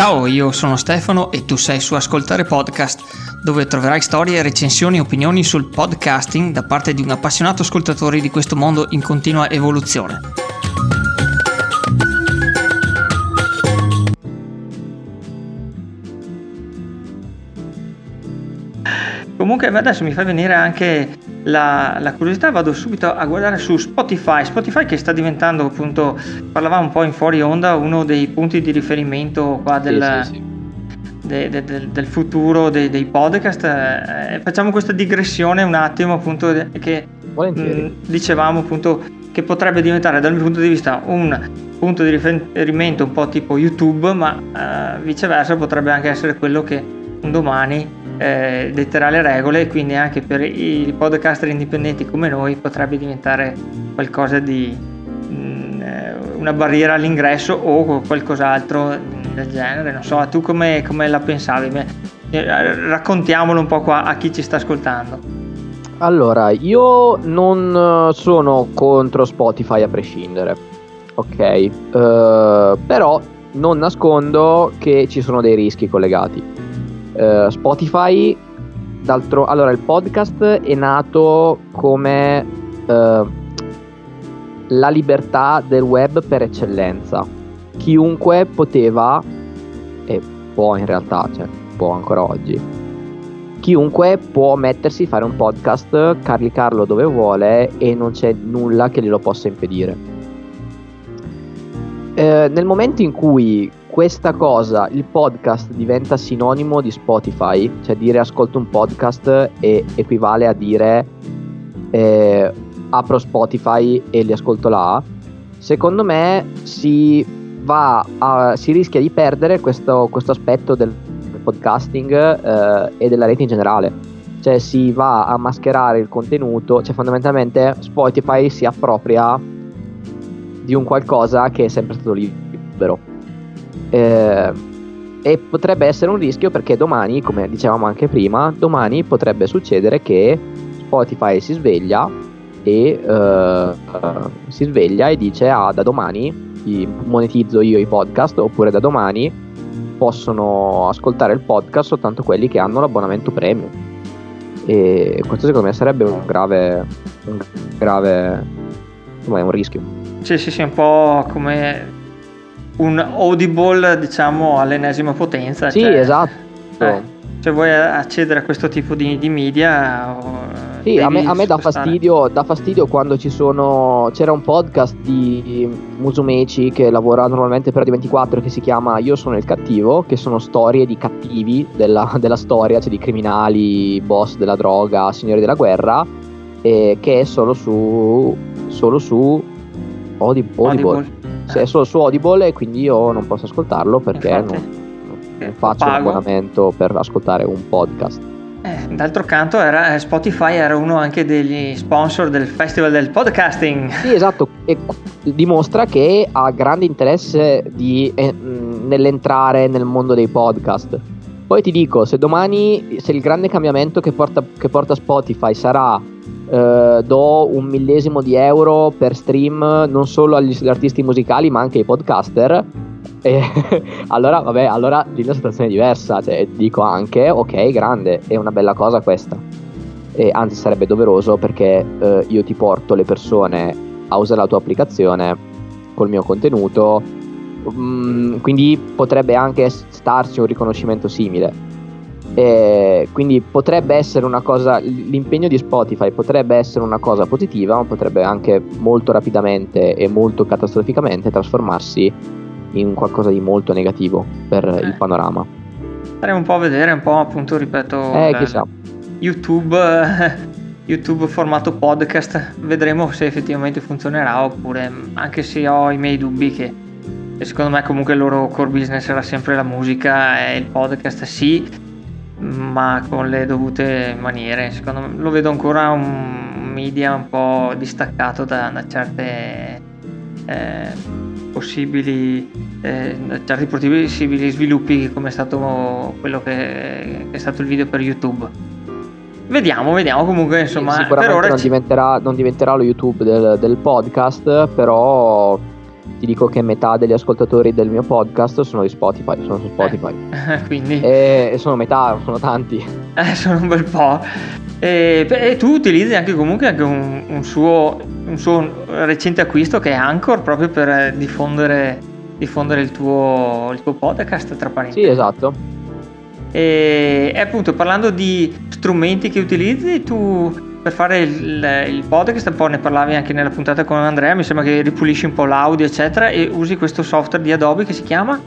Ciao, io sono Stefano e tu sei su Ascoltare Podcast, dove troverai storie, recensioni e opinioni sul podcasting da parte di un appassionato ascoltatore di questo mondo in continua evoluzione. Comunque adesso mi fa venire anche la, la, curiosità, vado subito a guardare su Spotify, Spotify che sta diventando appunto, parlavamo un po' in fuori onda, uno dei punti di riferimento qua del, sì, sì, sì. De, de, de, del futuro dei, dei podcast. Eh, facciamo questa digressione un attimo appunto che mh, dicevamo appunto che potrebbe diventare dal mio punto di vista un punto di riferimento un po' tipo YouTube, ma eh, viceversa potrebbe anche essere quello che un domani eh, detterà le regole e quindi anche per i podcaster indipendenti come noi potrebbe diventare qualcosa di mh, mm, eh, una barriera all'ingresso o qualcos'altro del genere. Non so, tu come, come la pensavi? Eh, raccontiamolo un po' qua a chi ci sta ascoltando. Allora, io non sono contro Spotify a prescindere, ok? Uh, però non nascondo che ci sono dei rischi collegati. Uh, Spotify, d'altro, allora il podcast è nato come uh, la libertà del web per eccellenza. Chiunque poteva, e può in realtà, cioè può ancora oggi, chiunque può mettersi a fare un podcast, caricarlo dove vuole e non c'è nulla che glielo possa impedire. Eh, nel momento in cui questa cosa, il podcast diventa sinonimo di Spotify, cioè dire ascolto un podcast equivale a dire eh, apro Spotify e li ascolto là, secondo me si, a, si rischia di perdere questo, questo aspetto del podcasting eh, e della rete in generale. Cioè si va a mascherare il contenuto, cioè fondamentalmente Spotify si appropria di un qualcosa che è sempre stato libero eh, e potrebbe essere un rischio perché domani, come dicevamo anche prima, domani potrebbe succedere che Spotify si sveglia e uh, si sveglia e dice ah da domani monetizzo io i podcast oppure da domani possono ascoltare il podcast soltanto quelli che hanno l'abbonamento premium. E questo secondo me sarebbe un grave un grave insomma è un rischio. Sì sì sì un po' come un audible diciamo all'ennesima potenza. Sì, cioè, esatto. Eh, se vuoi accedere a questo tipo di, di media... Sì, a me, a me dà, fastidio, dà, fastidio, quando ci sono... C'era un podcast di Musumeci che lavora normalmente per 24 che si chiama Io sono il cattivo, che sono storie di cattivi della, della storia, cioè di criminali, boss della droga, signori della guerra, e che è solo su... solo su Audible. Audible è solo su Audible e quindi io non posso ascoltarlo perché non, non, faccio un abbonamento per ascoltare un podcast. Eh, d'altro canto era, eh, Spotify era uno anche degli sponsor del Festival del Podcasting. Sì, esatto, e dimostra che ha grande interesse di, eh, nell'entrare nel mondo dei podcast. Poi ti dico, se domani, se il grande cambiamento che porta, che porta Spotify sarà eh, do un millesimo di euro per stream non solo agli artisti musicali ma anche ai podcaster. E allora, vabbè, allora lì la situazione è diversa. Cioè, dico anche, ok, grande, è una bella cosa questa. E anzi, sarebbe doveroso perché eh, io ti porto le persone a usare la tua applicazione col mio contenuto. Mm, quindi potrebbe anche starci un riconoscimento simile e quindi potrebbe essere una cosa, l'impegno di Spotify potrebbe essere una cosa positiva, ma potrebbe anche molto rapidamente e molto catastroficamente trasformarsi in qualcosa di molto negativo per eh. il panorama. Staremo un po' a vedere, un po' appunto, ripeto, eh, chissà. YouTube, YouTube formato podcast, vedremo se effettivamente funzionerà oppure anche se ho i miei dubbi che secondo me comunque il loro core business era sempre la musica e il podcast sì ma con le dovute maniere. Secondo me lo vedo ancora un media un po' distaccato da, da certe eh, possibili eh, certi possibili sviluppi come è stato quello che, che, è stato il video per YouTube. Vediamo, vediamo comunque insomma. Sì, sicuramente non, ci... diventerà, non, diventerà, lo YouTube del, del podcast, però ti dico che metà degli ascoltatori del mio podcast sono di Spotify, sono su Spotify. Eh, quindi... E, sono metà, sono tanti. Eh, sono un bel po'. E, e tu utilizzi anche comunque anche un, un, suo, un, suo, recente acquisto che è Anchor proprio per diffondere, diffondere il, tuo, il tuo podcast, tra parentesi. Sì, esatto. E, e appunto parlando di strumenti che utilizzi, tu per fare il, il, podcast, un po' ne parlavi anche nella puntata con Andrea, mi sembra che ripulisci un po' l'audio, eccetera, e usi questo software di Adobe che si chiama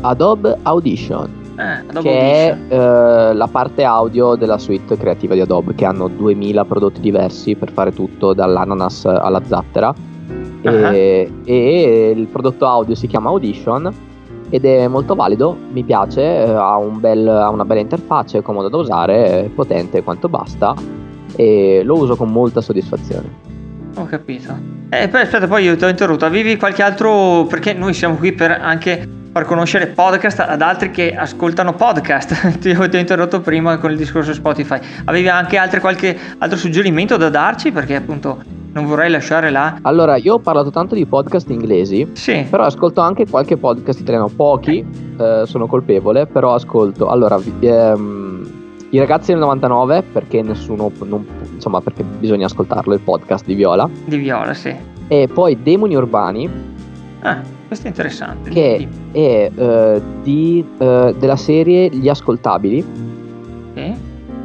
Adobe Audition. Eh, Adobe che Audition. è eh, la parte audio della suite creativa di Adobe, che hanno 2000 prodotti diversi per fare tutto, dall'ananas alla zattera. Uh-huh. E, e il prodotto audio si chiama Audition ed è molto valido, mi piace, eh, ha, un bel, ha, una bella interfaccia, è comodo da usare, è potente quanto basta e lo uso con molta soddisfazione. Ho capito. Eh, poi, aspetta, poi io ti ho interrotto. Avevi qualche altro. Perché noi siamo qui per anche far conoscere podcast ad altri che ascoltano podcast. ti, ho, ti ho interrotto prima con il discorso Spotify. Avevi anche altre, qualche altro suggerimento da darci? Perché appunto non vorrei lasciare là. Allora, io ho parlato tanto di podcast inglesi. Sì. Però ascolto anche qualche podcast italiano. Pochi, eh, sono colpevole, però ascolto. Allora, ehm, i ragazzi del 99, perché nessuno, non, insomma, perché bisogna ascoltarlo, il podcast di Viola. Di Viola, sì. E poi Demoni Urbani. Ah, questo è interessante. Che è uh, di, uh, della serie Gli Ascoltabili. Sì.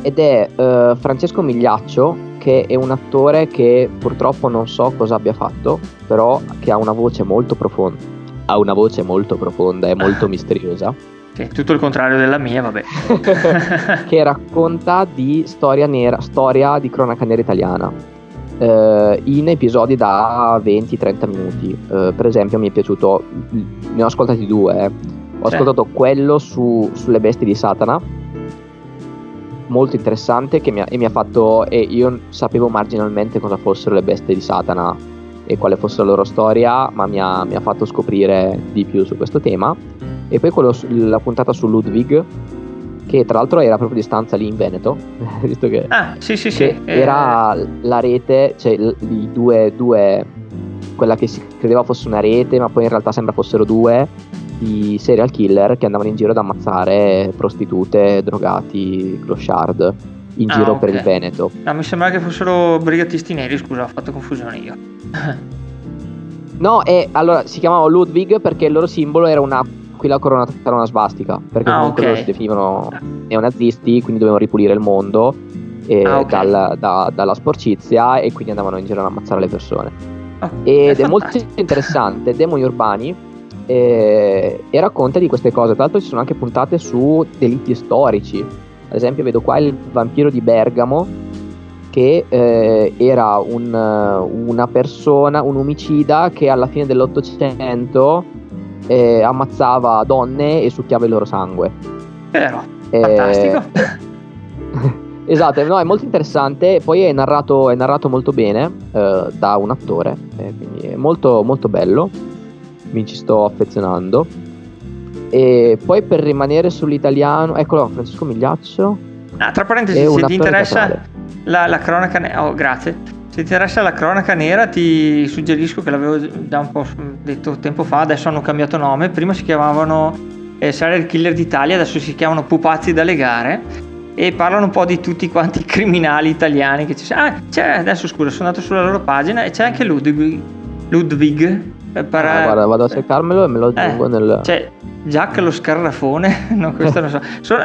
Ed è uh, Francesco Migliaccio, che è un attore che purtroppo non so cosa abbia fatto, però che ha una voce molto profonda. Ha una voce molto profonda e molto misteriosa sì, tutto il contrario della mia, vabbè. che racconta di storia nera, storia di cronaca nera italiana. Eh, in episodi da 20-30 minuti. Eh, per esempio, mi è piaciuto, ne ho ascoltati due. Eh. Ho ascoltato quello su, sulle bestie di Satana, molto interessante, che mi ha, e mi ha fatto. E io sapevo marginalmente cosa fossero le bestie di Satana e quale fosse la loro storia, ma mi ha, mi ha fatto scoprire di più su questo tema e poi quello, la puntata su Ludwig, che tra l'altro era proprio di stanza lì in Veneto, visto che, ah, sì, sì, sì. era eh... la rete, cioè i due, due, quella che si credeva fosse una rete, ma poi in realtà sembra fossero due di serial killer che andavano in giro ad ammazzare prostitute, drogati, clochard in giro ah, okay. per il Veneto. No, mi sembra che fossero brigatisti neri, scusa, ho fatto confusione io. no, e allora si chiamava Ludwig perché il loro simbolo era una qui la corona era una svastica, perché ah, comunque okay. loro si definivano neonazisti, quindi dovevano ripulire il mondo eh, ah, okay. dal, da, dalla sporcizia e quindi andavano in giro ad ammazzare le persone. Oh, Ed è, è molto interessante, demoni urbani, eh, e racconta di queste cose. Tra l'altro ci sono anche puntate su delitti storici. Ad esempio vedo qua il vampiro di Bergamo, che eh, era un, una persona, un omicida che alla fine dell'Ottocento eh, ammazzava donne e succhiava il loro sangue. Vero, eh, fantastico. esatto, no, è molto interessante. Poi è narrato, è narrato molto bene eh, da un attore, eh, quindi è molto, molto bello. Mi ci sto affezionando. E poi per rimanere sull'italiano, eccolo, Francesco Migliaccio. Ah, tra parentesi, se ti interessa la, la, cronaca, oh, grazie. Se ti interessa la cronaca nera ti suggerisco che l'avevo già un po' detto tempo fa, adesso hanno cambiato nome, prima si chiamavano eh, Serial Killer d'Italia, adesso si chiamano Pupazzi da legare e parlano un po' di tutti quanti i criminali italiani che ci sono. Ah, c'è, adesso scusa, sono andato sulla loro pagina e c'è anche Ludwig, Ludwig eh, per, ah, guarda, vado a cercarmelo e me lo aggiungo eh, nel... C'è Jack lo scarrafone, no, questo non so. Sono,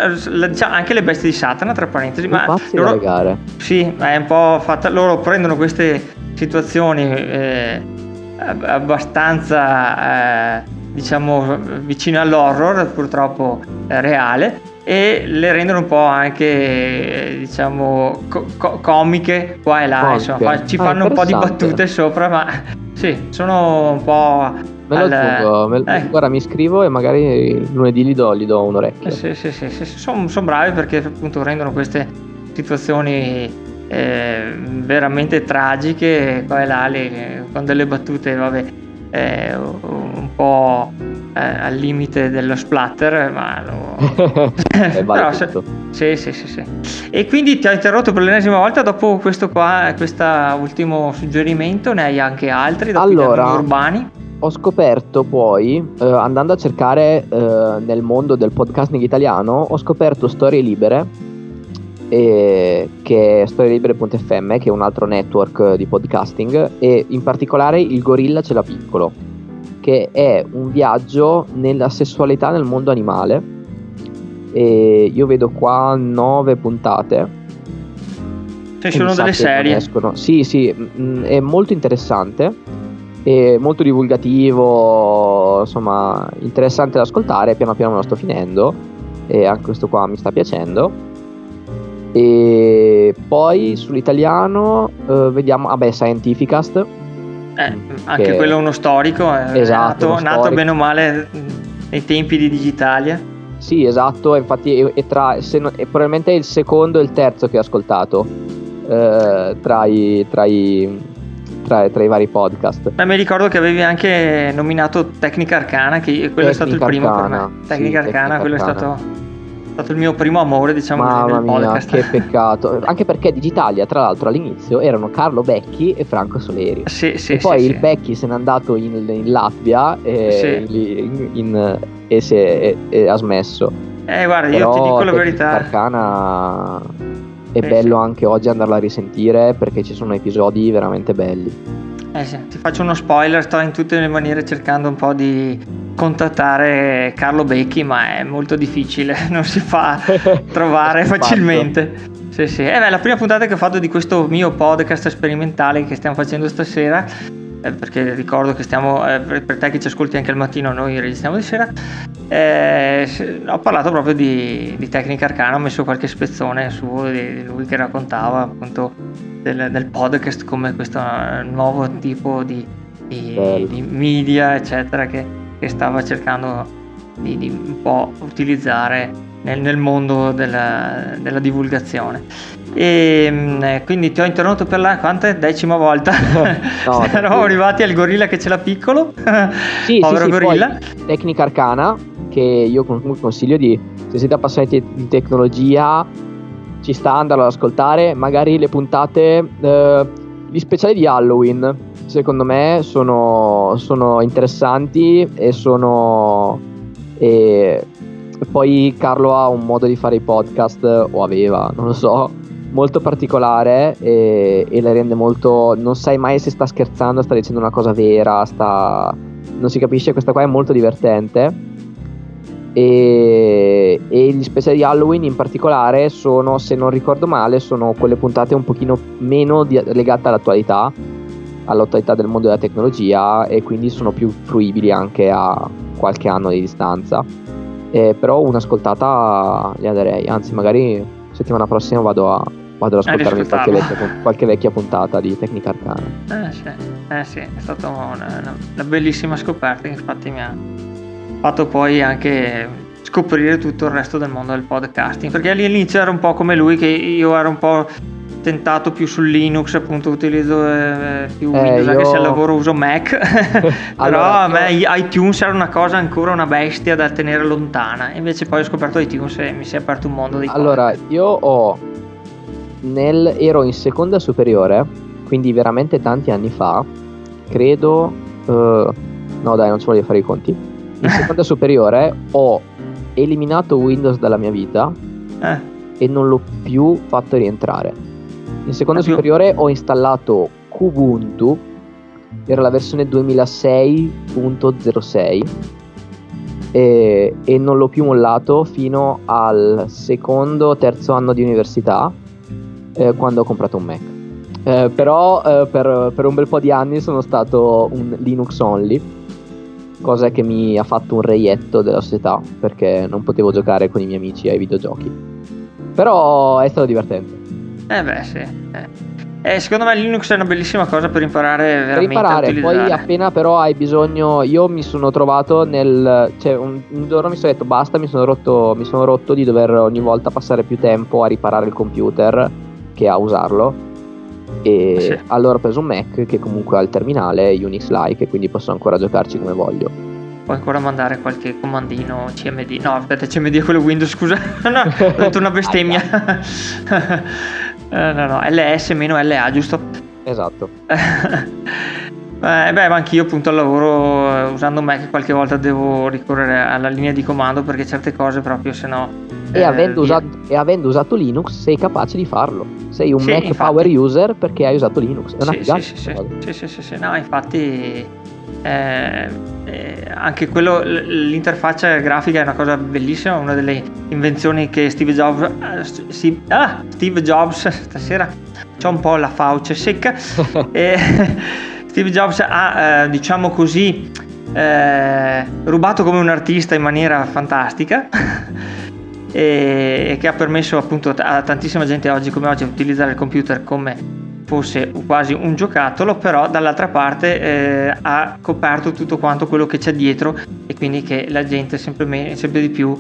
anche le bestie di Satana, tra parentesi. ma loro, legare. Sì, è un po' fatta. Loro prendono queste situazioni eh, abbastanza, eh, diciamo, vicine all'horror, purtroppo eh, reale e le rendono un po' anche diciamo co- co- comiche qua e là Comiche. insomma ci ah, fanno un po' di battute sopra ma sì sono un po' me lo al... aggiungo me... eh. guarda mi iscrivo e magari lunedì gli do, gli do un orecchio sì sì sì, sì, sì. sono son bravi perché appunto rendono queste situazioni eh, veramente tragiche qua e là le, con delle battute vabbè eh, un po' eh, al limite dello splatter, ma lo... vale Però, se... sì, sì, sì, sì. E quindi ti ho interrotto per l'ennesima volta dopo questo qua, questo ultimo suggerimento, ne hai anche altri allora, urbani? ho scoperto poi, eh, andando a cercare eh, nel mondo del podcasting italiano, ho scoperto Storie Libere, eh, che è storielibere.fm, che è un altro network di podcasting, e in particolare il Gorilla ce l'ha piccolo, che è un viaggio nella sessualità nel mondo animale. E io vedo qua nove puntate cioè sono delle serie. Sì, sì, mh, mm, è molto interessante, molto divulgativo, insomma, interessante da ascoltare, piano piano me lo sto finendo e anche questo qua mi sta piacendo. E poi sull'italiano eh, vediamo, vabbè, Scientificast. Eh, anche che... quello è uno storico, è esatto, nato, nato bene o male nei tempi di Digitalia. Sì, esatto, infatti è, è, tra, non, è probabilmente il secondo e il terzo che ho ascoltato eh, tra, i, tra, i, tra, tra, i, vari podcast. Ma mi ricordo che avevi anche nominato Tecnica Arcana, che quello Tecnica è stato il primo Arcana, per me. Tecnica sì, Arcana, quello Arcana. è stato stato il mio primo amore, diciamo Mamma così, mia, che peccato. Anche perché Digitalia, tra l'altro, all'inizio erano Carlo Becchi e Franco Soleri. Sì, sì, e poi sì, il sì. Becchi se n'è andato in, in Latvia e, in, in, e, si è, e, ha smesso. Eh, guarda, Però io ti dico la verità. Arcana è eh bello sì. anche oggi andarla a risentire perché ci sono episodi veramente belli. Eh sì, ti faccio uno spoiler, sto in tutte le maniere cercando un po' di contattare Carlo Becchi, ma è molto difficile, non si fa trovare facilmente. Sì, sì. Eh beh, la prima puntata che ho fatto di questo mio podcast sperimentale che stiamo facendo stasera eh, perché ricordo che stiamo, eh, per te che ci ascolti anche al mattino, noi registriamo di sera, eh, ho parlato proprio di, di, tecnica arcana, ho messo qualche spezzone su di, lui che raccontava appunto del, del podcast come questo nuovo tipo di, di, di media, eccetera, che, che stava cercando di, un po' utilizzare nel, nel mondo della, della divulgazione. E mm, quindi ti ho interrotto per la quanta decima volta. No, Eravamo arrivati al gorilla che ce l'ha piccolo. Sì, Povero sì, sì, gorilla. tecnica arcana che io comunque consiglio di se siete appassionati di tecnologia ci sta andare ad ascoltare magari le puntate eh, gli speciali di Halloween secondo me sono, sono interessanti e sono e poi Carlo ha un modo di fare i podcast o aveva non lo so molto particolare e, e le rende molto... non sai mai se sta scherzando, sta dicendo una cosa vera, sta... non si capisce, questa qua è molto divertente. E, e, gli speciali di Halloween in particolare sono, se non ricordo male, sono quelle puntate un pochino meno di, legate all'attualità, all'attualità del mondo della tecnologia e quindi sono più fruibili anche a qualche anno di distanza. Eh, però un'ascoltata la darei, anzi magari settimana prossima vado a, vado ad ascoltarmi qualche vecchia, qualche vecchia, puntata di Tecnica Arcana. Eh sì, eh sì è stata una, una, bellissima scoperta che infatti mi ha fatto poi anche scoprire tutto il resto del mondo del podcasting perché all'inizio era un po' come lui che io ero un po' tentato più su Linux appunto utilizzo eh, più eh, Windows io... anche se al lavoro uso Mac però allora, a me io... iTunes era una cosa ancora una bestia da tenere lontana invece poi ho scoperto iTunes e mi si è aperto un mondo di allora podcast. io ho nel, ero in seconda superiore, quindi veramente tanti anni fa, credo... Uh, no dai, non ci voglio fare i conti. In seconda superiore ho eliminato Windows dalla mia vita eh. e non l'ho più fatto rientrare. In seconda più... superiore ho installato Kubuntu, era la versione 2006.06 e, e non l'ho più mollato fino al secondo, terzo anno di università eh, quando ho comprato un Mac. Eh, però eh, per, per, un bel po' di anni sono stato un Linux only, cosa che mi ha fatto un reietto della società perché non potevo giocare con i miei amici ai videogiochi. Però è stato divertente. Eh beh sì. Eh. Eh, secondo me Linux è una bellissima cosa per imparare veramente per imparare, poi appena però hai bisogno, io mi sono trovato nel, cioè un, un giorno mi sono detto basta, mi sono, rotto, mi sono rotto di dover ogni volta passare più tempo a riparare il computer che a usarlo. E sì. allora ho preso un Mac che comunque ha il terminale Unix-like e quindi posso ancora giocarci come voglio. Puoi ancora mandare qualche comandino CMD. No, aspetta, CMD è quello Windows, scusa. no, ho detto una bestemmia. no, no, no, LS meno LA, giusto? Esatto. Eh, beh, ma anch'io appunto al lavoro eh, usando Mac qualche volta devo ricorrere alla linea di comando perché certe cose proprio se no... E, eh, avendo via. usato, e avendo usato Linux sei capace di farlo. Sei un Sì, Mac infatti. power user perché hai usato Linux. È una Sì, figata. sì, sì, sì, sì, sì, sì, no, infatti eh, eh, anche quello, l'interfaccia grafica è una cosa bellissima, una delle invenzioni che Steve Jobs, eh, si- ah, Steve Jobs stasera c'ho un po' la fauce secca, e Steve Jobs ha, eh, diciamo così, eh, rubato come un artista in maniera fantastica. e che ha permesso appunto a tantissima gente oggi come oggi utilizzare il computer come fosse quasi un giocattolo, però dall'altra parte eh, ha coperto tutto quanto quello che c'è dietro e quindi che la gente sempre, me- sempre di più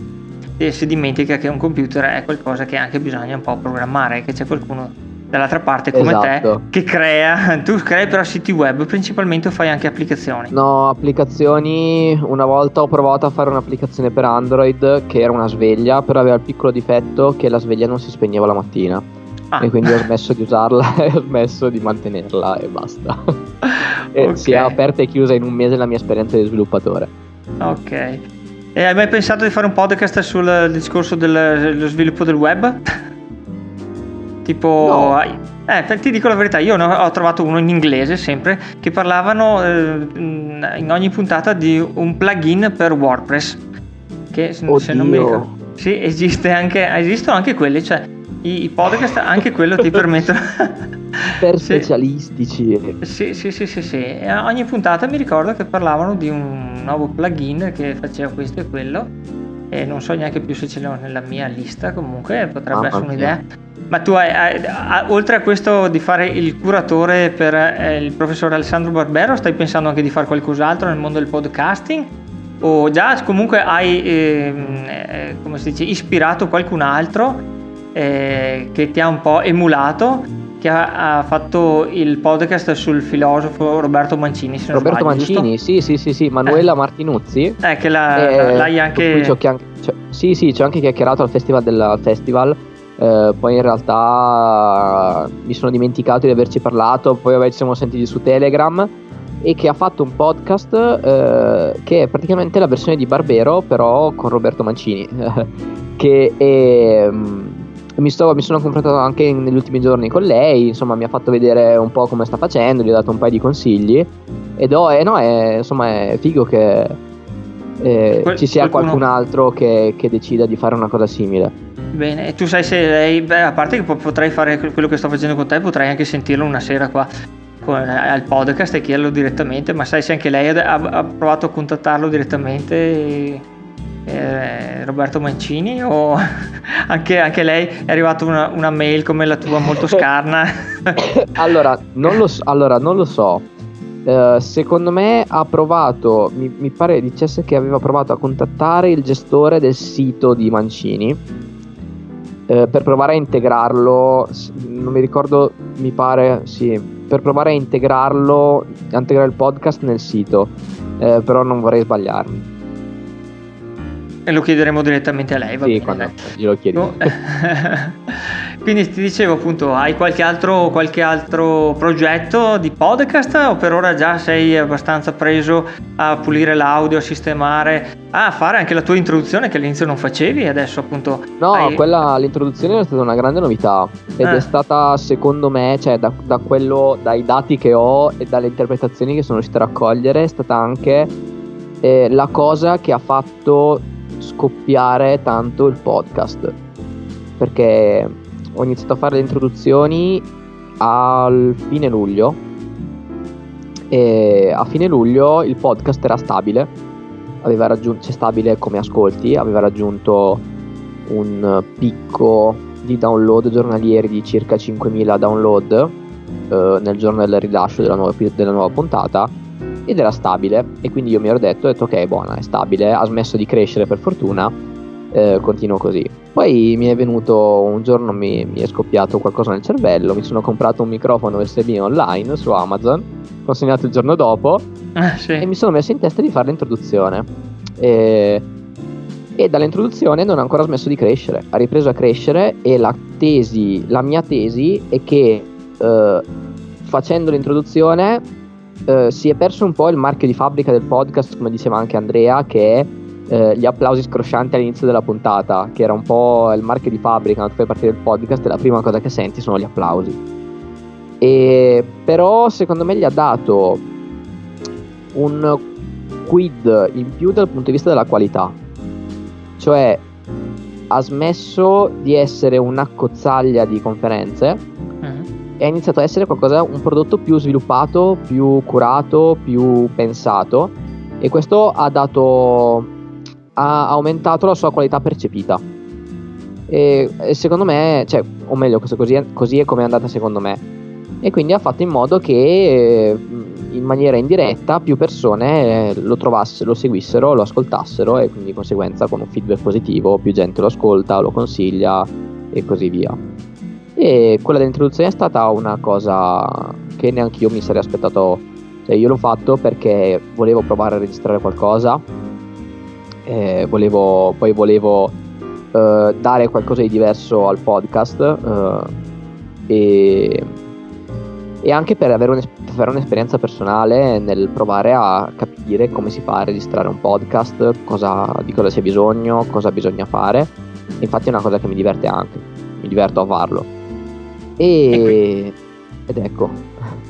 eh, si dimentica che un computer è qualcosa che anche bisogna un po' programmare, che c'è qualcuno dall'altra parte come Esatto. te che crea, tu crei però siti web principalmente o fai anche applicazioni. No, applicazioni. Una volta ho provato a fare un'applicazione per Android che era una sveglia, però aveva il piccolo difetto che la sveglia non si spegneva la mattina. Ah. E quindi ho smesso di usarla e ho smesso di mantenerla e basta. e Ok. si è aperta e chiusa in un mese la mia esperienza di sviluppatore. Ok. E hai mai pensato di fare un podcast sul discorso del- dello sviluppo del web? tipo, No. eh, ti dico la verità, io ne ho trovato uno in inglese sempre che parlavano eh, in ogni puntata di un plugin per WordPress. Che se, se non mi Oddio. ricordo. Sì, esiste anche, esistono anche quelli, cioè i, i podcast anche quello ti permettono. Per specialistici. Sì, sì, sì, sì, sì. A ogni puntata mi ricordo che parlavano di un nuovo plugin che faceva questo e quello. E non so neanche più se ce l'ho nella mia lista, comunque potrebbe Mamma essere mia. un'idea. Ma tu hai, hai- a- oltre a questo di fare il curatore per eh, il professor Alessandro Barbero, stai pensando anche di fare qualcos'altro nel mondo del podcasting? O già comunque hai, ehm, eh, come si dice, ispirato qualcun altro eh, che ti ha un po' emulato, che ha, ha fatto il podcast sul filosofo Roberto Mancini. Se non Roberto sbaglio, Mancini, sì, sì, sì, sì, Manuela Martinuzzi. giusto? Eh, che la- Eh, l'hai anche... ci ho chian- cioè, sì, sì, ci ho anche chiacchierato al festival. Del, al festival. eh, poi in realtà mi sono dimenticato di averci parlato. Poi vabbè, ci siamo sentiti su Telegram. E che ha fatto un podcast eh, che è praticamente la versione di Barbero, però con Roberto Mancini. che è. Mi, sto- mi sono confrontato anche negli ultimi giorni con lei. Insomma, mi ha fatto vedere un po' come sta facendo. Gli ho dato un paio di consigli. Ed ho, eh, no, è, insomma, è figo che eh, Quel- ci sia qualcuno- qualcun altro che, che decida di fare una cosa simile. Bene, e tu sai se lei, beh, a parte che po- potrei fare que- quello che sto facendo con te, potrei anche sentirlo una sera qua eh, al podcast e chiederlo direttamente, ma sai se anche lei ha, provato a contattarlo direttamente, eh, eh, Roberto Mancini, o anche, anche lei è arrivata una, una mail come la tua molto scarna? allora, non lo so, allora, non lo so. Eh, secondo me ha provato, mi, mi pare dicesse che aveva provato a contattare il gestore del sito di Mancini eh, per provare a integrarlo, non mi ricordo, mi pare, sì, per provare a integrarlo, a integrare il podcast nel sito, eh, però non vorrei sbagliarmi. E lo chiederemo direttamente a lei, va Sì, bene, quando glielo chiedi. No. Quindi ti dicevo appunto, hai qualche altro, qualche altro progetto di podcast o per ora già sei abbastanza preso a pulire l'audio, a sistemare, a fare anche la tua introduzione che all'inizio non facevi e adesso appunto... No, hai- quella l'introduzione è stata una grande novità ed Eh. è stata secondo me, cioè da, da quello, dai dati che ho e dalle interpretazioni che sono riuscito a raccogliere, è stata anche eh, la cosa che ha fatto scoppiare tanto il podcast. Perché ho iniziato a fare le introduzioni al fine luglio e a fine luglio il podcast era stabile, aveva raggiunto, cioè stabile come ascolti, aveva raggiunto un picco di download giornalieri di circa 5.000 download eh, nel giorno del rilascio della nuova, della nuova puntata ed era stabile e quindi io mi ero detto, ho detto ok buona è stabile ha smesso di crescere per fortuna eh, continuo così poi mi è venuto un giorno mi, mi è scoppiato qualcosa nel cervello mi sono comprato un microfono USB online su Amazon consegnato il giorno dopo Eh, sì. e mi sono messo in testa di fare l'introduzione. E, e dall'introduzione non ha ancora smesso di crescere, ha ripreso a crescere e la tesi, la mia tesi è che eh, facendo l'introduzione eh, si è perso un po' il marchio di fabbrica del podcast, come diceva anche Andrea, che è eh, gli applausi scroscianti all'inizio della puntata, che era un po' il marchio di fabbrica, quando fai partire il podcast e la prima cosa che senti sono gli applausi. E, però secondo me gli ha dato un quid in più dal punto di vista della qualità. Cioè ha smesso di essere una cozzaglia di conferenze ha iniziato a essere qualcosa, un prodotto più sviluppato, più curato, più pensato e questo ha dato ha aumentato la sua qualità percepita. E, e secondo me, cioè, o meglio, così è, così è come è andata secondo me. E quindi ha fatto in modo che in maniera indiretta più persone lo trovassero, lo seguissero, lo ascoltassero e quindi di conseguenza con un feedback positivo più gente lo ascolta, lo consiglia e così via. E quella dell'introduzione è stata una cosa che neanche io mi sarei aspettato, cioè io l'ho fatto perché volevo provare a registrare qualcosa, volevo, poi volevo uh, dare qualcosa di diverso al podcast uh, e e anche per avere, un'es- fare un'esperienza personale nel provare a capire come si fa a registrare un podcast, cosa, di cosa c'è bisogno, cosa bisogna fare. Infatti è una cosa che mi diverte anche, mi diverto a farlo. E... Ed ecco.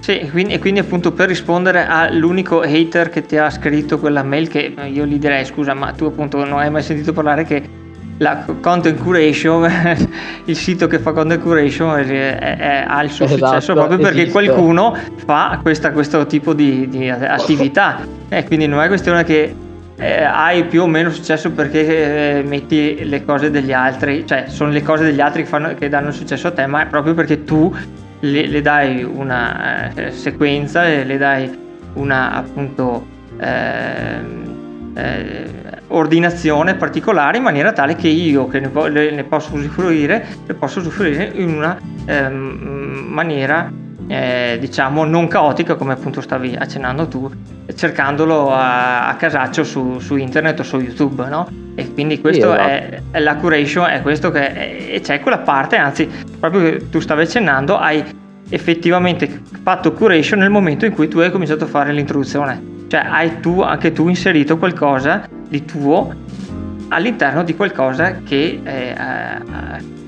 Sì, e quindi, e quindi, appunto per rispondere all'unico hater che ti ha scritto quella mail che io gli direi scusa ma tu appunto non hai mai sentito parlare che la content curation, il sito che fa content curation è, è, è, ha il suo esatto, successo proprio perché esiste. qualcuno fa questa, questo tipo di, di attività. E quindi non è questione che eh, hai più o meno successo perché eh, metti le cose degli altri, cioè sono le cose degli altri che, fanno, che danno successo a te, ma è proprio perché tu le, le dai una eh, sequenza le dai una appunto ehm, eh, ordinazione particolare in maniera tale che io che ne, po- ne posso usufruire le posso usufruire in una ehm, maniera eh, diciamo non caotica come appunto stavi accennando tu cercandolo a, a casaccio su, su, internet o su youtube no? e quindi questo esatto. è, è, la curation è questo che è, e c'è quella parte anzi proprio che tu stavi accennando hai effettivamente fatto curation nel momento in cui tu hai cominciato a fare l'introduzione cioè hai tu anche tu inserito qualcosa di tuo all'interno di qualcosa che eh,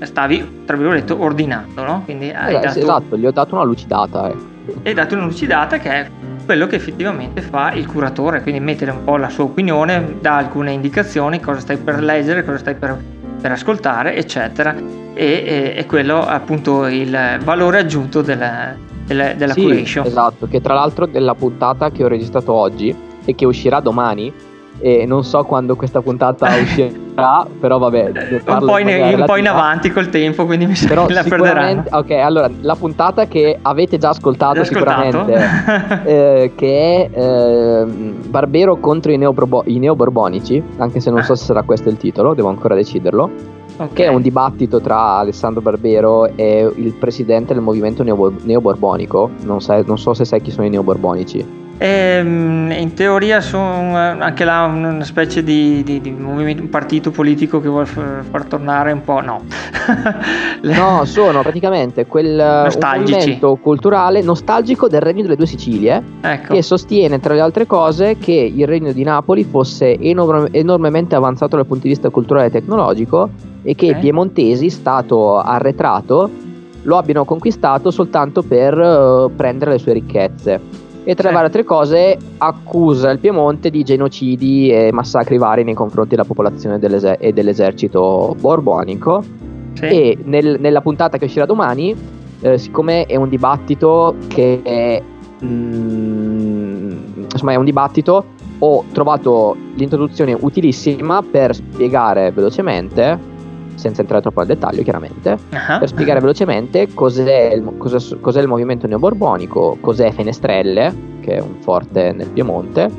eh, stavi tra virgolette ordinando no? quindi hai eh, dato... esatto gli ho dato una lucidata eh. hai dato una lucidata che è quello che effettivamente fa il curatore quindi mettere un po' la sua opinione dà alcune indicazioni cosa stai per leggere cosa stai per, per ascoltare eccetera e è quello appunto il valore aggiunto della, della, della sì, curation. Esatto, che tra l'altro della puntata che ho registrato oggi e che uscirà domani, e non so quando questa puntata uscirà, però vabbè. Un po' in, un po' in avanti col tempo, quindi mi sa che la perderanno. Ok, allora la puntata che avete già ascoltato, già sicuramente, eh, che è eh, Barbero contro i, neoborbo- i neoborbonici, anche se non so se sarà questo il titolo, devo ancora deciderlo okay. che è un dibattito tra Alessandro Barbero e il presidente del movimento neoborbonico. Non, sai, non so se sai chi sono i neoborbonici. Ehm, in teoria sono anche là una specie di, di, di un partito politico che vuole far tornare un po'. No, no sono praticamente quel movimento culturale nostalgico del Regno delle Due Sicilie ecco. che sostiene, tra le altre cose, che il Regno di Napoli fosse enorme, enormemente avanzato dal punto di vista culturale e tecnologico e che okay. i piemontesi, stato arretrato, lo abbiano conquistato soltanto per uh, prendere le sue ricchezze e tra le varie altre cose accusa il Piemonte di genocidi e massacri vari nei confronti della popolazione dell'eser- e dell'esercito borbonico sì. e nel, nella puntata che uscirà domani eh, siccome è un dibattito che è, mm, insomma è un dibattito ho trovato l'introduzione utilissima per spiegare velocemente senza entrare troppo nel dettaglio chiaramente, uh-huh. per spiegare velocemente cos'è il, cos'è, cos'è il movimento neoborbonico, cos'è Fenestrelle, che è un forte nel Piemonte,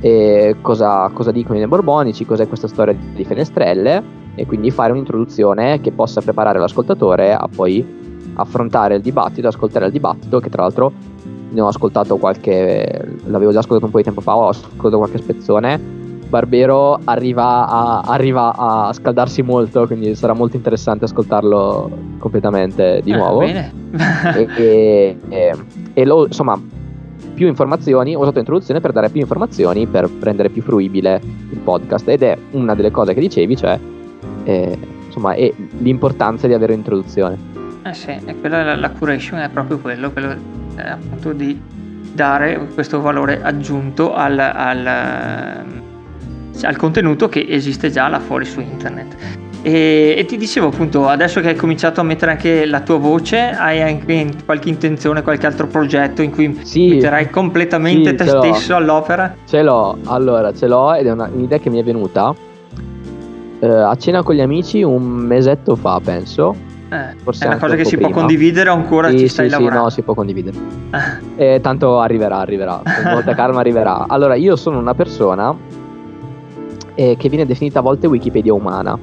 e cosa, cosa dicono i neoborbonici, cos'è questa storia di Fenestrelle, e quindi fare un'introduzione che possa preparare l'ascoltatore a poi affrontare il dibattito, ascoltare il dibattito, che tra l'altro ne ho ascoltato qualche, l'avevo già ascoltato un po' di tempo fa, ho ascoltato qualche spezzone Barbero arriva a, arriva a, scaldarsi molto, quindi sarà molto interessante ascoltarlo completamente di eh, nuovo. Bene. e, e, e, lo, insomma, più informazioni, ho usato l'introduzione per dare più informazioni, per rendere più fruibile il podcast ed è una delle cose che dicevi, cioè eh, insomma, è l'importanza di avere un'introduzione. Eh sì, e quella la, la curation è proprio quello, quello eh, appunto di dare questo valore aggiunto al, al, al contenuto che esiste già là fuori su internet. E, e, ti dicevo appunto, adesso che hai cominciato a mettere anche la tua voce, hai anche qualche intenzione, qualche altro progetto in cui sì, metterai completamente sì, te stesso l'ho. all'opera? Ce l'ho, allora ce l'ho ed è una, un'idea che mi è venuta eh, a cena con gli amici un mesetto fa, penso. Eh, Forse è una cosa che si prima. può condividere o ancora sì, ci stai sì, lavorando? Sì, no, si può condividere. eh, tanto arriverà, arriverà, molta calma arriverà. Allora, io sono una persona eh, che viene definita a volte Wikipedia umana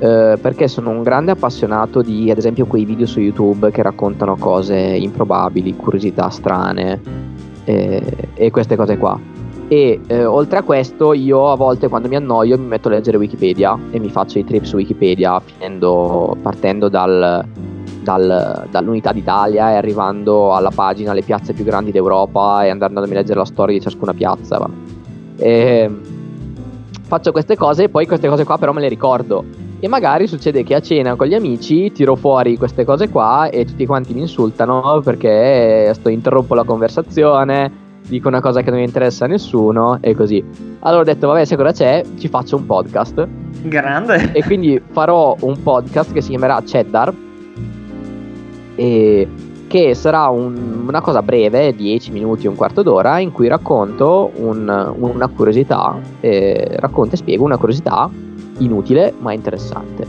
eh, perché sono un grande appassionato di ad esempio quei video su YouTube che raccontano cose improbabili, curiosità strane eh, e queste cose qua. E eh, oltre a questo, io a volte quando mi annoio mi metto a leggere Wikipedia e mi faccio i trip su Wikipedia, finendo, partendo dal, dal, dall'unità d'Italia e arrivando alla pagina le piazze più grandi d'Europa e andando a leggere la storia di ciascuna piazza. E, faccio queste cose e poi queste cose qua però me le ricordo e magari succede che a cena con gli amici tiro fuori queste cose qua e tutti quanti mi insultano perché sto interrompo la conversazione, dico una cosa che non interessa a nessuno e così. Allora ho detto, vabbè, se cosa c'è, ci faccio un podcast. Grande. E quindi farò un podcast che si chiamerà Cheddar e che sarà un, una cosa breve, 10 minuti, un quarto d'ora, in cui racconto un, una curiosità, eh, racconto e spiego una curiosità inutile ma interessante.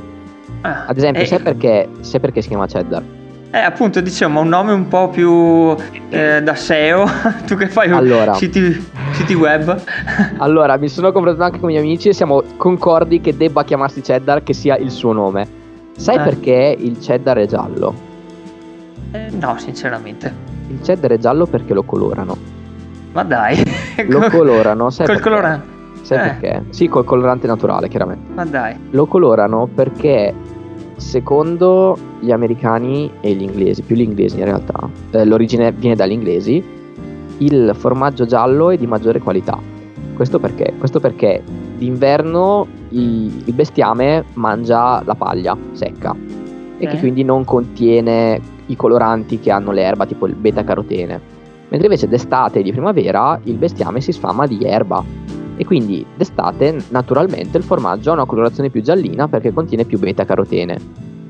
Ah, Ad esempio, eh, sai, perché, sai perché si chiama Cheddar? Eh, appunto, diciamo, un nome un po' più eh, da SEO, tu che fai allora, siti, siti, web. allora, mi sono confrontato anche con i miei amici e siamo concordi che debba chiamarsi Cheddar, che sia il suo nome. Sai eh. perché il Cheddar è giallo? Eh, no, sinceramente. Il Cheddar è giallo perché lo colorano. Ma dai. Lo colorano, sai Col perché? colorante. Sai eh. perché? Sì, col colorante naturale, chiaramente. Ma dai. Lo colorano perché secondo gli americani e gli inglesi, più gli inglesi in realtà, eh, l'origine viene dagli inglesi, il formaggio giallo è di maggiore qualità. Questo perché? Questo perché d'inverno il bestiame mangia la paglia secca e che quindi non contiene i coloranti che hanno l'erba, tipo il beta carotene. Mentre invece d'estate e di primavera il bestiame si sfama di erba e quindi d'estate naturalmente il formaggio ha una colorazione più giallina perché contiene più beta carotene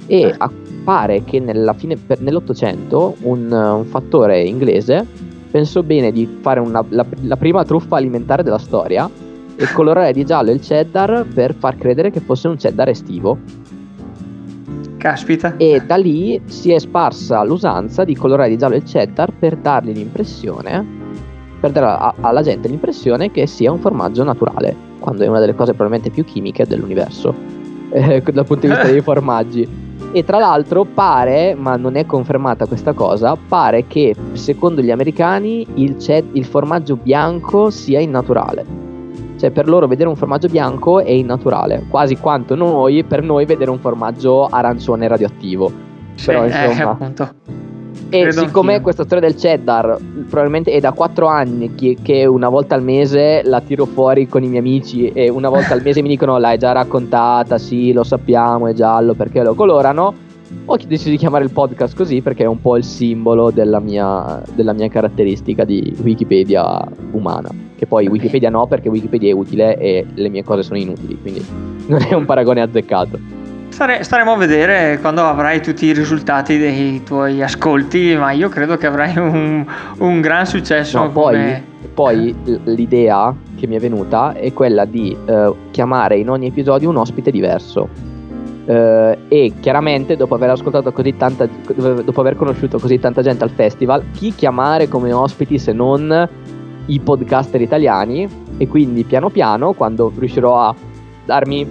e eh. appare che fine, nell'Ottocento un, un, fattore inglese pensò bene di fare una, la, la prima truffa alimentare della storia e colorare di giallo il cheddar per far credere che fosse un cheddar estivo. Caspita. E da lì si è sparsa l'usanza di colorare di giallo il cheddar per dargli l'impressione per dare a, alla gente l'impressione che sia un formaggio naturale, quando è una delle cose probabilmente più chimiche dell'universo, eh, dal punto di vista dei formaggi. E tra l'altro pare, ma non è confermata questa cosa, pare che secondo gli americani il, il formaggio bianco sia innaturale. Cioè per loro vedere un formaggio bianco è innaturale, quasi quanto noi, per noi vedere un formaggio arancione radioattivo. Sì, Però eh, insomma... Eh, e Credo siccome anch'io. questa storia del cheddar probabilmente è da 4 anni che, che, una volta al mese la tiro fuori con i miei amici e una volta al mese mi dicono l'hai già raccontata, sì lo sappiamo, è giallo perché lo colorano, ho deciso di chiamare il podcast così perché è un po' il simbolo della mia, della mia caratteristica di Wikipedia umana. Che poi okay. Wikipedia no perché Wikipedia è utile e le mie cose sono inutili, quindi non è un paragone azzeccato. Stare, staremo a vedere quando avrai tutti i risultati dei tuoi ascolti, ma io credo che avrai un, un gran successo. No, poi, poi, l'idea che mi è venuta è quella di eh, chiamare in ogni episodio un ospite diverso. Eh, e chiaramente dopo aver ascoltato così tanta dopo aver conosciuto così tanta gente al festival chi chiamare come ospiti se non i podcaster italiani e quindi piano piano quando riuscirò a darmi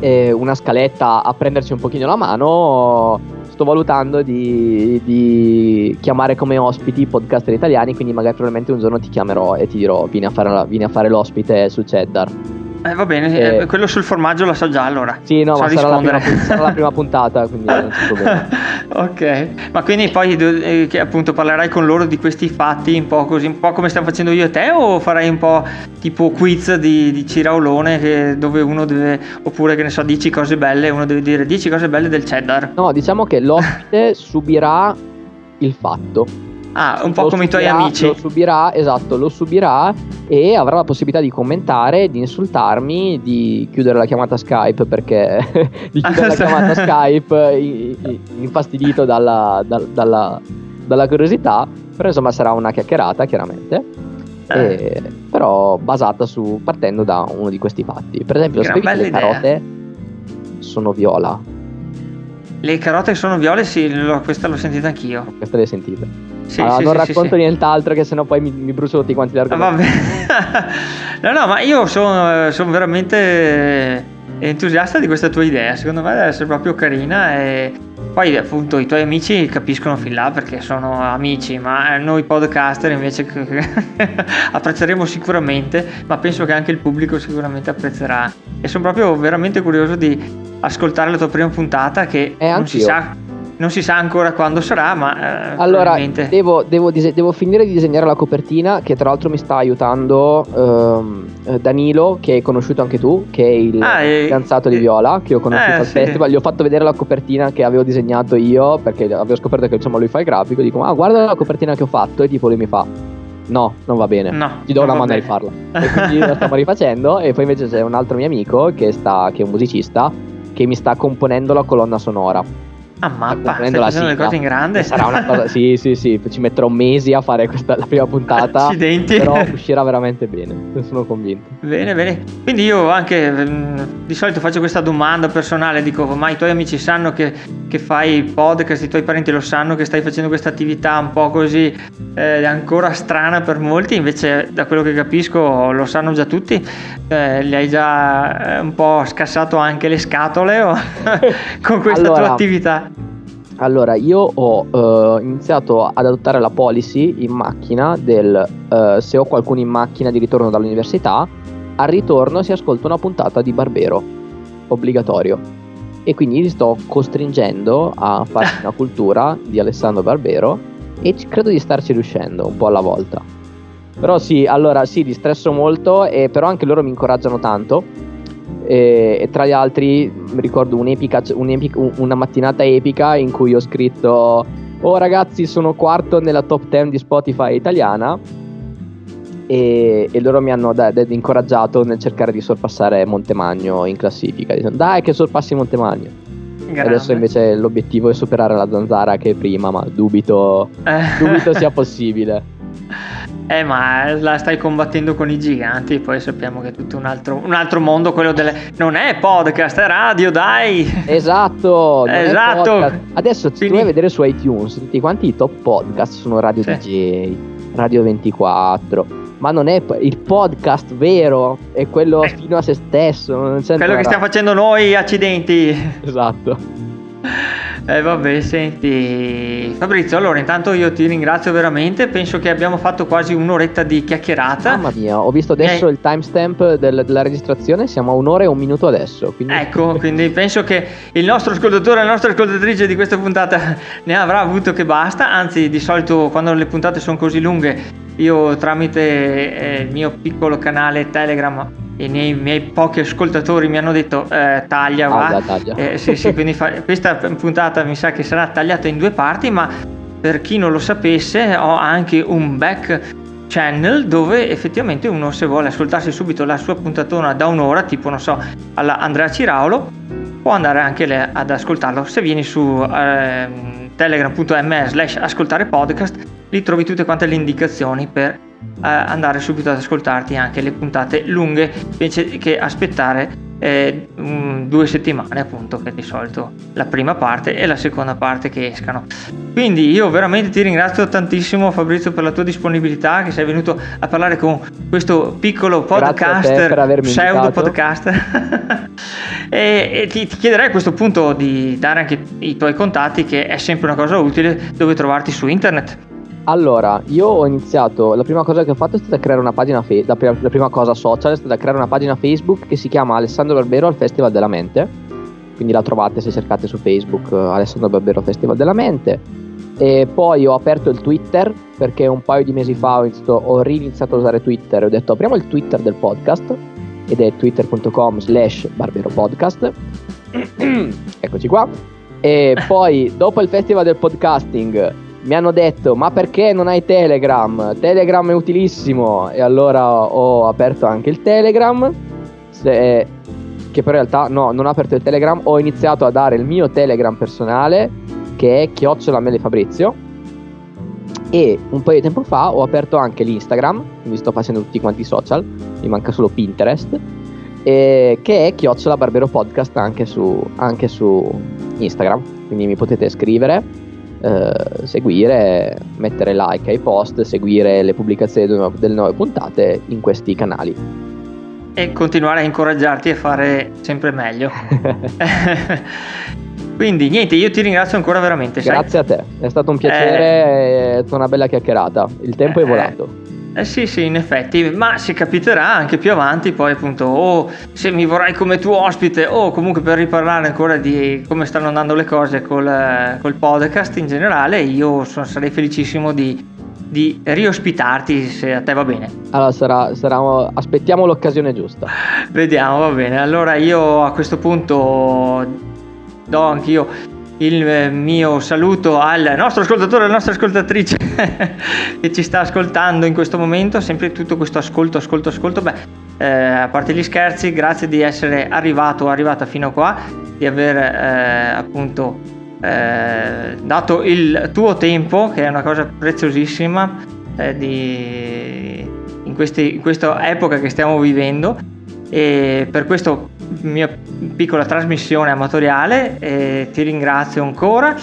eh, una scaletta a prenderci un pochino la mano, sto valutando di, di, chiamare come ospiti podcaster italiani, quindi magari probabilmente un giorno ti chiamerò e ti dirò vieni a fare, vieni a fare l'ospite su Cheddar. Eh, va bene, eh, eh, quello sul formaggio lo so già allora. Sì, no, so ma sarà la, prima, sarà la, prima, puntata, quindi non c'è problema. ok, ma quindi poi eh, che appunto parlerai con loro di questi fatti un po' così, un po' come stiamo facendo io e te o farai un po' tipo quiz di, di Ciraolone che, dove uno deve, oppure che ne so, dici cose belle e uno deve dire 10 cose belle del cheddar? No, diciamo che l'ospite subirà il fatto Ah, un po' come subirà, i tuoi amici. Lo subirà, esatto, lo subirà e avrà la possibilità di commentare, di insultarmi, di chiudere la chiamata Skype perché di chiudere la chiamata Skype infastidito dalla, da, dalla, dalla, curiosità, però insomma sarà una chiacchierata chiaramente. Eh. E, però basata su partendo da uno di questi fatti. Per esempio, sapevi che le carote sono viola. Le carote sono viole, sì, lo, questa l'ho sentita anch'io. Questa l'hai sentita. Sì, allora, sì, non sì, racconto nient'altro che sennò poi mi, mi brucio tutti quanti gli argomenti. no, no, ma io sono, sono veramente entusiasta di questa tua idea, secondo me deve essere proprio carina e poi appunto i tuoi amici capiscono fin là perché sono amici, ma noi podcaster invece apprezzeremo sicuramente, ma penso che anche il pubblico sicuramente apprezzerà. E sono proprio veramente curioso di ascoltare la tua prima puntata che eh, non si sa non si sa ancora quando sarà, ma... Eh, allora, devo, devo, dise- devo, finire di disegnare la copertina, che tra l'altro mi sta aiutando ehm, Danilo, che hai conosciuto anche tu, che è il ah, fidanzato e... di Viola, che ho conosciuto eh, al sì. festival. Gli ho fatto vedere la copertina che avevo disegnato io, perché avevo scoperto che insomma lui fa il grafico. Dico, ah, guarda la copertina che ho fatto, e tipo lui mi fa... No, non va bene. No, Ti do una mano a rifarla. e quindi la stiamo rifacendo. E poi invece c'è un altro mio amico che, sta, che è un musicista che mi sta componendo la colonna sonora. Ah, mappa, stai facendo le cose in grande? Sarà una cosa, sì, sì, sì, ci metterò mesi a fare questa, la prima puntata. Accidenti. Però uscirà veramente bene, ne sono convinto. Bene, bene. Quindi io anche mm, di solito faccio questa domanda personale, dico, ma i tuoi amici sanno che, che fai podcast, i tuoi parenti lo sanno che stai facendo questa attività un po' così eh, ancora strana per molti, invece da quello che capisco lo sanno già tutti, eh, li hai già eh, un po' scassato anche le scatole o con questa allora, tua attività? Allora, io ho uh, iniziato ad adottare la policy in macchina del uh, se ho qualcuno in macchina di ritorno dall'università, al ritorno si ascolta una puntata di Barbero, obbligatorio. E quindi li sto costringendo a farsi una cultura di Alessandro Barbero e credo di starci riuscendo un po' alla volta. Però sì, allora sì, li stresso molto, e però anche loro mi incoraggiano tanto e, e tra gli altri mi ricordo una mattinata epica in cui ho scritto oh ragazzi sono quarto nella top 10 di Spotify italiana. E, e loro mi hanno da, da, incoraggiato nel cercare di sorpassare Montemagno in classifica. Dicendo dai che sorpassi Montemagno. Adesso invece l'obiettivo è superare la zanzara che è prima ma dubito, eh. dubito sia possibile eh, ma la stai combattendo con i giganti, poi sappiamo che è tutto un altro, un altro mondo, quello delle... Non è podcast, è radio, dai! Esatto! esatto! Adesso Quindi... tu vai a vedere su iTunes tutti quanti i top podcast sono Radio sì. DJ, Radio 24, ma non è il podcast vero, è quello eh. fino a se stesso. quello che stiamo facendo noi, accidenti! Esatto. Eh vabbè, senti Fabrizio, allora intanto io ti ringrazio veramente, penso che abbiamo fatto quasi un'oretta di chiacchierata. Mamma mia, ho visto adesso eh. il timestamp del, della registrazione, siamo a un'ora e un minuto adesso. Quindi... Ecco, quindi penso che il nostro ascoltatore, la nostra ascoltatrice di questa puntata ne avrà avuto che basta, anzi di solito quando le puntate sono così lunghe io tramite eh, il mio piccolo canale Telegram i miei, miei, pochi ascoltatori mi hanno detto eh, taglia va. Ah, taglia. Eh, sì, sì, quindi fa, questa puntata mi sa che sarà tagliata in due parti, ma per chi non lo sapesse ho anche un back channel dove effettivamente uno se vuole ascoltarsi subito la sua puntatona da un'ora, tipo non so, alla Andrea Ciraulo, può andare anche lei ad ascoltarlo. Se vieni su eh, telegram.me slash ascoltare podcast, lì trovi tutte quante le indicazioni per andare subito ad ascoltarti anche le puntate lunghe invece che aspettare eh, due settimane appunto che di solito la prima parte e la seconda parte che escano. Quindi io veramente ti ringrazio tantissimo Fabrizio per la tua disponibilità che sei venuto a parlare con questo piccolo podcaster pseudo podcaster e, e ti, ti, chiederei a questo punto di dare anche i tuoi contatti che è sempre una cosa utile dove trovarti su internet allora, io ho iniziato, la prima cosa che ho fatto è stata creare una pagina, fe- la, prima, la, prima, cosa social è stata creare una pagina Facebook che si chiama Alessandro Barbero al Festival della Mente. quindi la trovate se cercate su Facebook Alessandro Barbero Festival della Mente. E poi ho aperto il Twitter perché un paio di mesi fa ho, iniziato, ho riniziato a usare Twitter e ho detto apriamo il Twitter del podcast ed è twitter.com slash barberopodcast eccoci qua e poi dopo il festival del podcasting mi hanno detto ma perché non hai Telegram? Telegram è utilissimo. E allora ho aperto anche il Telegram se, che però in realtà no, non ho aperto il Telegram, ho iniziato a dare il mio Telegram personale che è chiocciola Fabrizio. E un paio di tempo fa ho aperto anche l'Instagram, quindi sto facendo tutti quanti i social, mi manca solo Pinterest, che è chiocciola Barbero Podcast anche su, anche su Instagram, quindi mi potete scrivere, eh, seguire, mettere like ai post, seguire le pubblicazioni delle nuove puntate in questi canali. E continuare a incoraggiarti a fare sempre meglio. Quindi niente, io ti ringrazio ancora veramente. Grazie sai? a te, è stato un piacere, eh, è stata una bella chiacchierata. Il tempo eh, è volato. Eh sì, sì, in effetti, ma si capiterà anche più avanti, poi appunto, o se mi vorrai come tuo ospite, o comunque per riparlare ancora di come stanno andando le cose col, col podcast in generale, io sono, sarei felicissimo di, di riospitarti se a te va bene. Allora sarà, sarà, aspettiamo l'occasione giusta. Vediamo, va bene. Allora io a questo punto do anch'io il eh, mio saluto al nostro ascoltatore, alla nostra ascoltatrice che ci sta ascoltando in questo momento, sempre tutto questo ascolto, ascolto, ascolto. Beh, eh, a parte gli scherzi, grazie di essere arrivato arrivata fino a qua, di aver eh, appunto eh, dato il tuo tempo, che è una cosa preziosissima eh, di, in, questi, in questa epoca che stiamo vivendo. E per questo mia piccola trasmissione amatoriale e ti ringrazio ancora.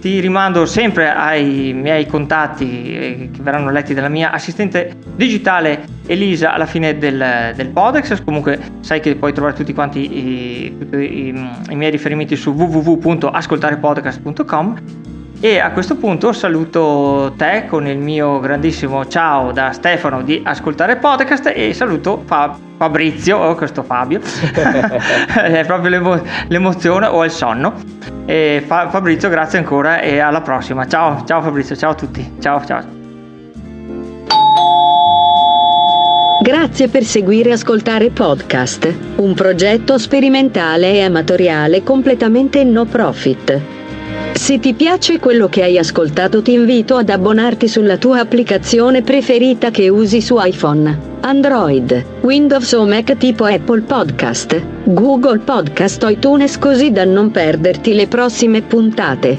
Ti rimando sempre ai miei contatti eh, che verranno letti dalla mia assistente digitale Elisa alla fine del, del Podex. Comunque sai che puoi trovare tutti quanti i, tutti i, i miei riferimenti su www.ascoltarepodcast.com e a questo punto saluto te con il mio grandissimo ciao da Stefano di Ascoltare Podcast e saluto Fab- Fabrizio, oh, questo Fabio, è proprio l'emo- l'emozione o il sonno. E Fa- Fabrizio, grazie ancora e alla prossima. Ciao, ciao Fabrizio, ciao a tutti. Ciao, ciao. Grazie per seguire Ascoltare Podcast, un progetto sperimentale e amatoriale completamente no profit. Se ti piace quello che hai ascoltato ti invito ad abbonarti sulla tua applicazione preferita che usi su iPhone, Android, Windows o Mac tipo Apple Podcast, Google Podcast o iTunes così da non perderti le prossime puntate.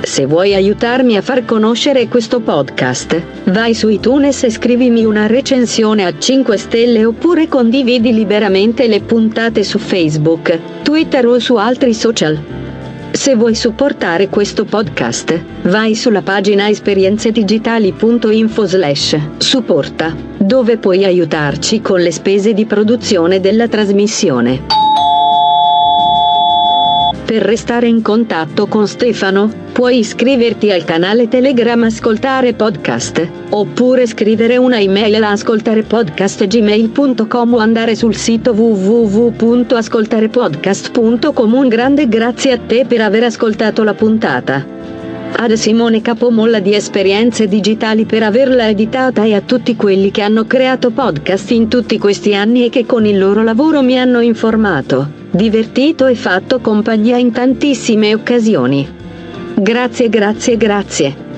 Se vuoi aiutarmi a far conoscere questo podcast, vai su iTunes e scrivimi una recensione a 5 stelle oppure condividi liberamente le puntate su Facebook, Twitter o su altri social. Se vuoi supportare questo podcast, vai sulla pagina esperienzedigitali.info slash supporta, dove puoi aiutarci con le spese di produzione della trasmissione. Per restare in contatto con Stefano, puoi iscriverti al canale Telegram Ascoltare Podcast, oppure scrivere una email a ascoltarepodcast.gmail.com o andare sul sito www.ascoltarepodcast.com. Un grande grazie a te per aver ascoltato la puntata. Ad Simone Capomolla di Esperienze Digitali per averla editata e a tutti quelli che hanno creato podcast in tutti questi anni e che con il loro lavoro mi hanno informato divertito e fatto compagnia in tantissime occasioni. Grazie, grazie, grazie.